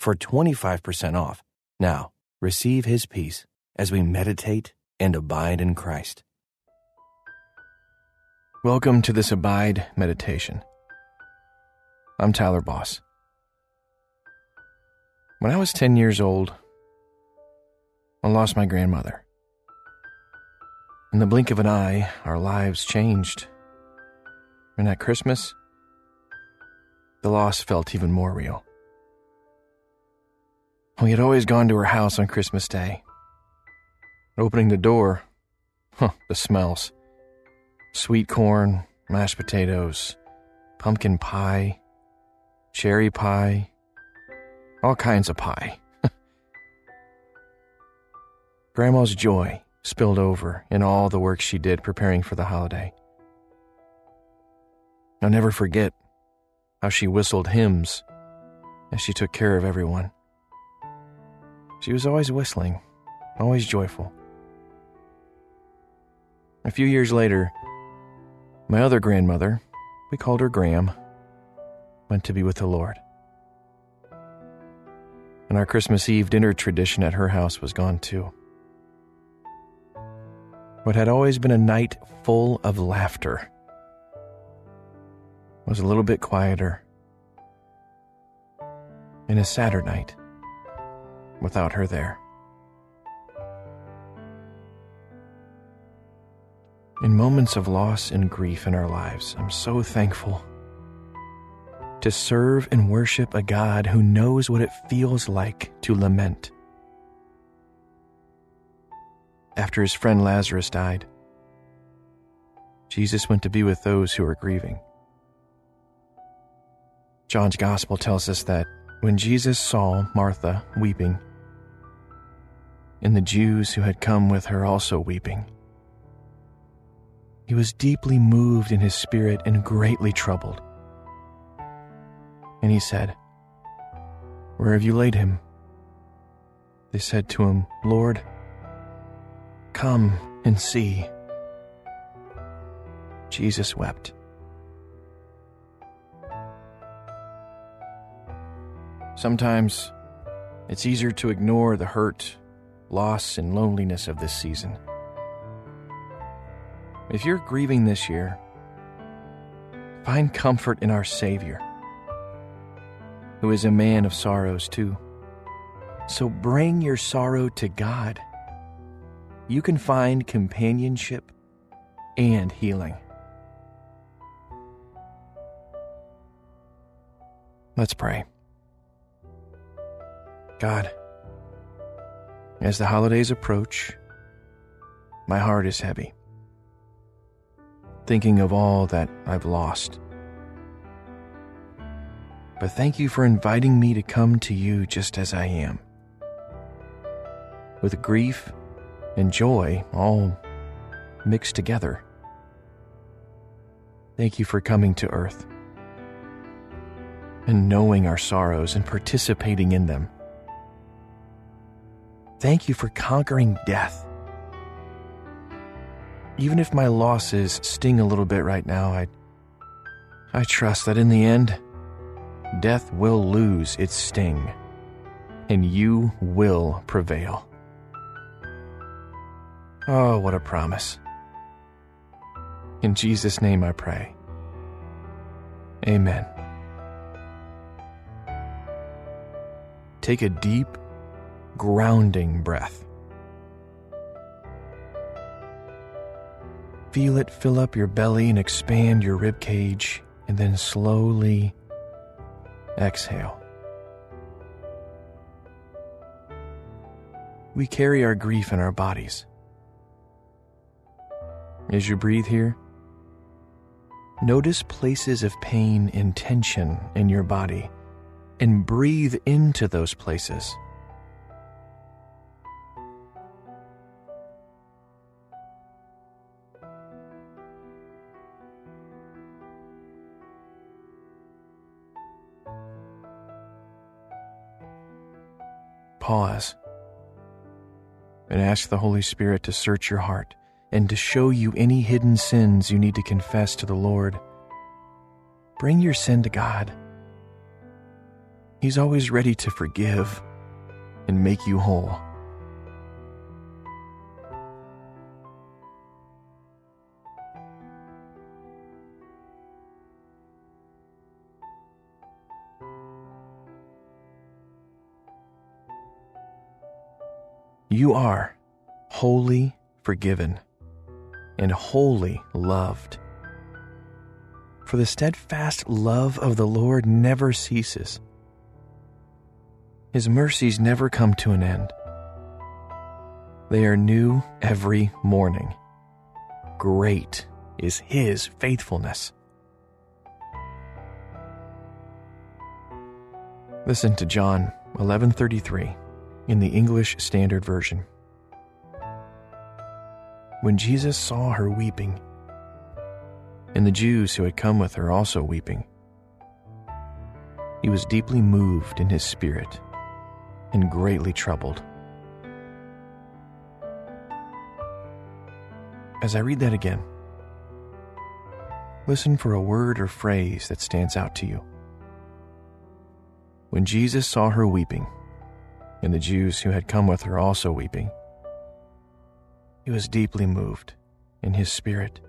for 25% off. Now, receive his peace as we meditate and abide in Christ. Welcome to this Abide meditation. I'm Tyler Boss. When I was 10 years old, I lost my grandmother. In the blink of an eye, our lives changed. And at Christmas, the loss felt even more real. We had always gone to her house on Christmas Day. Opening the door, huh, the smells. Sweet corn, mashed potatoes, pumpkin pie, cherry pie, all kinds of pie. Grandma's joy spilled over in all the work she did preparing for the holiday. I'll never forget how she whistled hymns as she took care of everyone. She was always whistling, always joyful. A few years later, my other grandmother, we called her Gram, went to be with the Lord. And our Christmas Eve dinner tradition at her house was gone too. What had always been a night full of laughter was a little bit quieter and a sadder night without her there. In moments of loss and grief in our lives, I'm so thankful to serve and worship a God who knows what it feels like to lament. After his friend Lazarus died, Jesus went to be with those who were grieving. John's Gospel tells us that when Jesus saw Martha weeping, and the Jews who had come with her also weeping. He was deeply moved in his spirit and greatly troubled. And he said, Where have you laid him? They said to him, Lord, come and see. Jesus wept. Sometimes it's easier to ignore the hurt loss, and loneliness of this season. If you're grieving this year, find comfort in our Savior, who is a man of sorrows too. So bring your sorrow to God. You can find companionship and healing. Let's pray. God, as the holidays approach, my heart is heavy, thinking of all that I've lost. But thank you for inviting me to come to you just as I am, with grief and joy all mixed together. Thank you for coming to earth and knowing our sorrows and participating in them. Thank you for conquering death. Even if my losses sting a little bit right now, I, I trust that in the end, death will lose its sting and you will prevail. Oh, what a promise. In Jesus' name I pray. Amen. Take a deep grounding breath. Feel it fill up your belly and expand your rib cage, and then slowly exhale. We carry our grief in our bodies. As you breathe here, notice places of pain and tension in your body and breathe into those places pause and ask the Holy Spirit to search your heart and to show you any hidden sins you need to confess to the Lord. Bring your sin to God. He's always ready to forgive and make you whole. You are wholly forgiven and wholly loved. For the steadfast love of the Lord never ceases, His mercies never come to an end. They are new every morning. Great is His faithfulness. Listen to John 11:33 in the English Standard Version. When Jesus saw her weeping, and the Jews who had come with her also weeping, he was deeply moved in his spirit and greatly troubled. As I read that again, listen for a word or phrase that stands out to you. When Jesus saw her weeping, and the Jews who had come with her also weeping. He was deeply moved in his spirit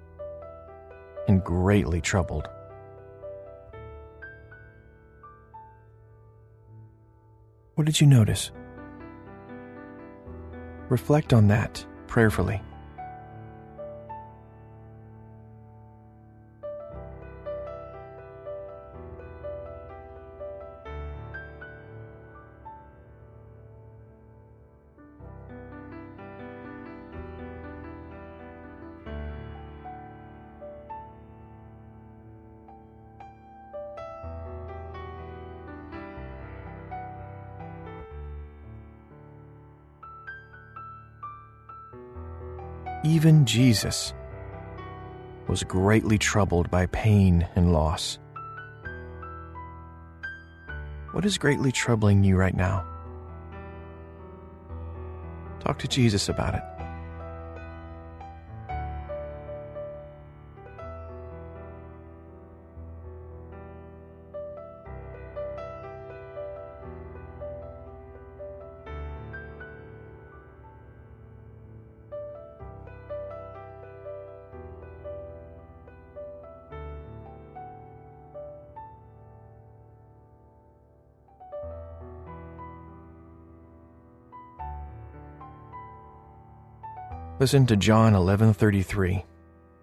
and greatly troubled. What did you notice? Reflect on that prayerfully. Even Jesus was greatly troubled by pain and loss. What is greatly troubling you right now? Talk to Jesus about it. Listen to John 11:33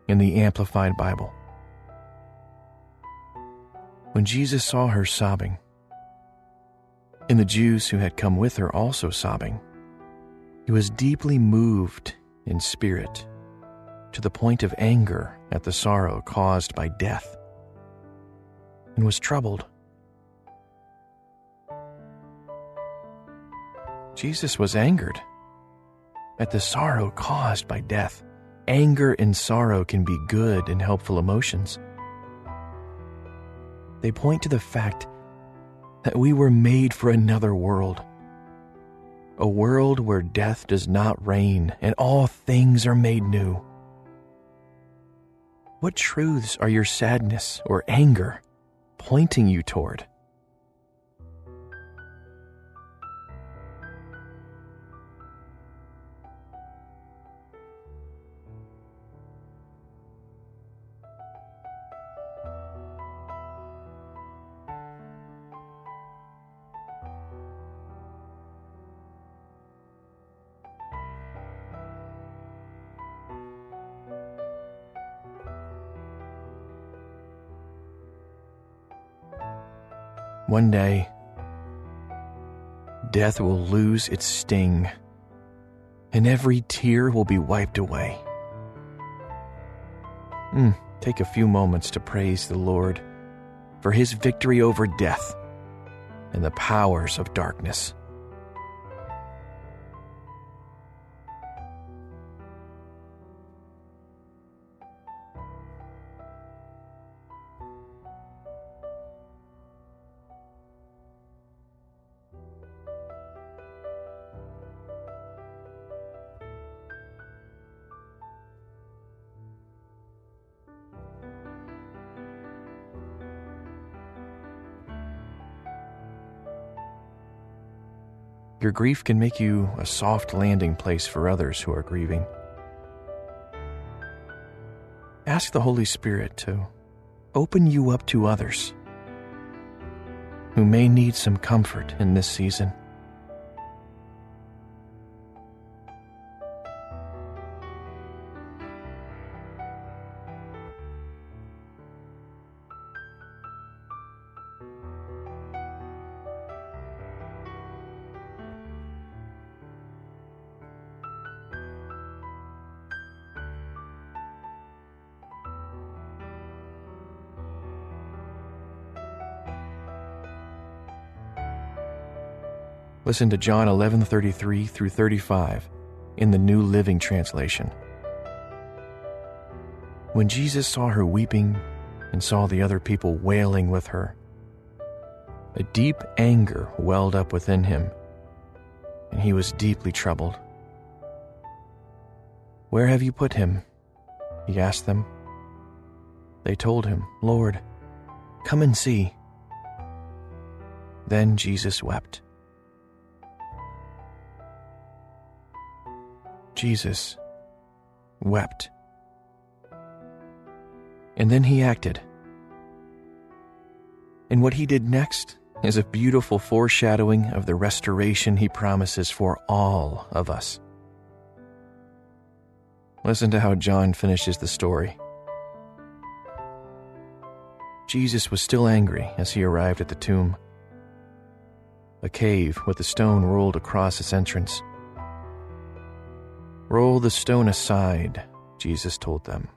in the Amplified Bible. When Jesus saw her sobbing, and the Jews who had come with her also sobbing, he was deeply moved in spirit to the point of anger at the sorrow caused by death, and was troubled. Jesus was angered at the sorrow caused by death. Anger and sorrow can be good and helpful emotions. They point to the fact that we were made for another world. A world where death does not reign and all things are made new. What truths are your sadness or anger pointing you toward? One day, death will lose its sting, and every tear will be wiped away. Mm, take a few moments to praise the Lord for his victory over death and the powers of darkness. Your grief can make you a soft landing place for others who are grieving. Ask the Holy Spirit to open you up to others who may need some comfort in this season. Listen to John 11:33 through 35 in the New Living Translation. When Jesus saw her weeping and saw the other people wailing with her, a deep anger welled up within him, and he was deeply troubled. Where have you put him? He asked them. They told him, Lord, come and see. Then Jesus wept. Jesus wept. And then he acted. And what he did next is a beautiful foreshadowing of the restoration he promises for all of us. Listen to how John finishes the story. Jesus was still angry as he arrived at the tomb. A cave with a stone rolled across its entrance. Roll the stone aside, Jesus told them.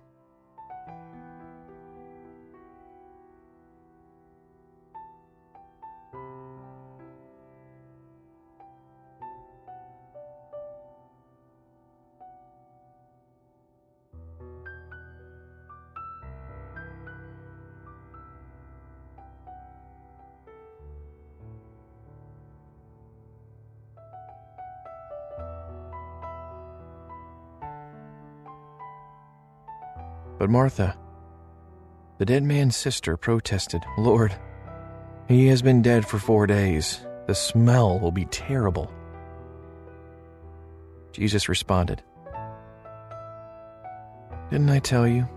But Martha, the dead man's sister, protested, Lord, he has been dead for four days. The smell will be terrible. Jesus responded, Didn't I tell you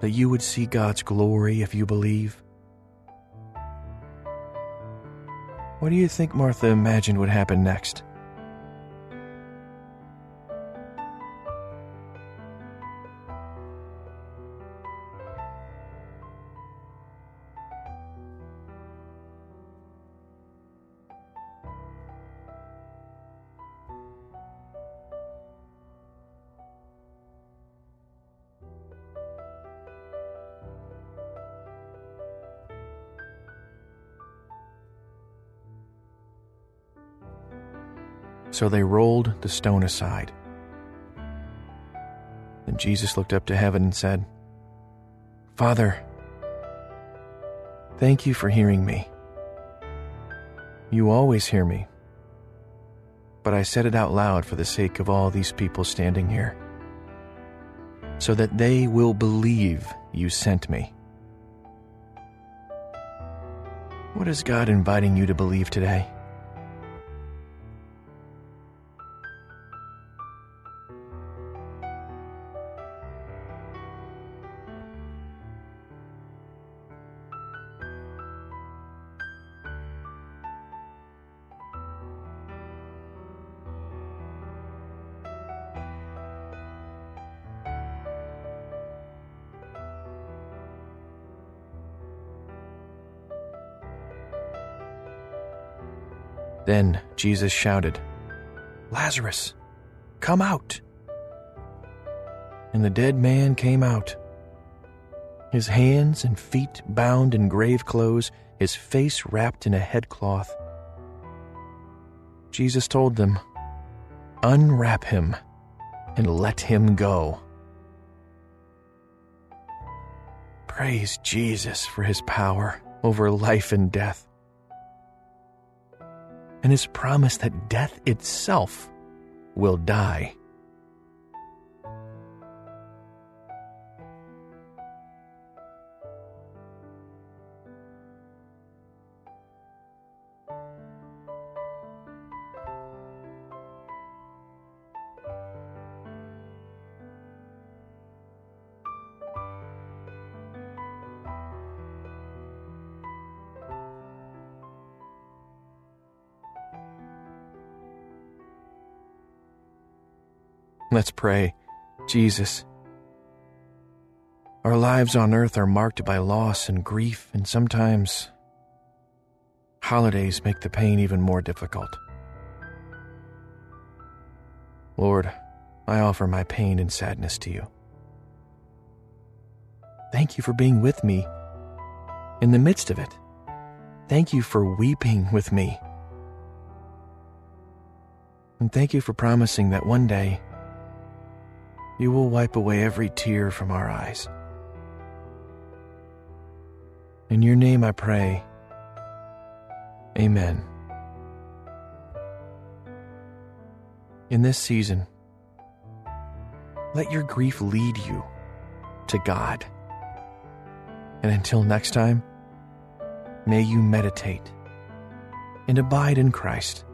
that you would see God's glory if you believe? What do you think Martha imagined would happen next? So they rolled the stone aside. Then Jesus looked up to heaven and said, Father, thank you for hearing me. You always hear me, but I said it out loud for the sake of all these people standing here, so that they will believe you sent me. What is God inviting you to believe today? Then Jesus shouted, Lazarus, come out! And the dead man came out, his hands and feet bound in grave clothes, his face wrapped in a headcloth. Jesus told them, Unwrap him and let him go. Praise Jesus for his power over life and death and his promise that death itself will die. Let's pray. Jesus. Our lives on earth are marked by loss and grief, and sometimes holidays make the pain even more difficult. Lord, I offer my pain and sadness to you. Thank you for being with me in the midst of it. Thank you for weeping with me. And thank you for promising that one day you will wipe away every tear from our eyes. In your name I pray. Amen. In this season, let your grief lead you to God. And until next time, may you meditate and abide in Christ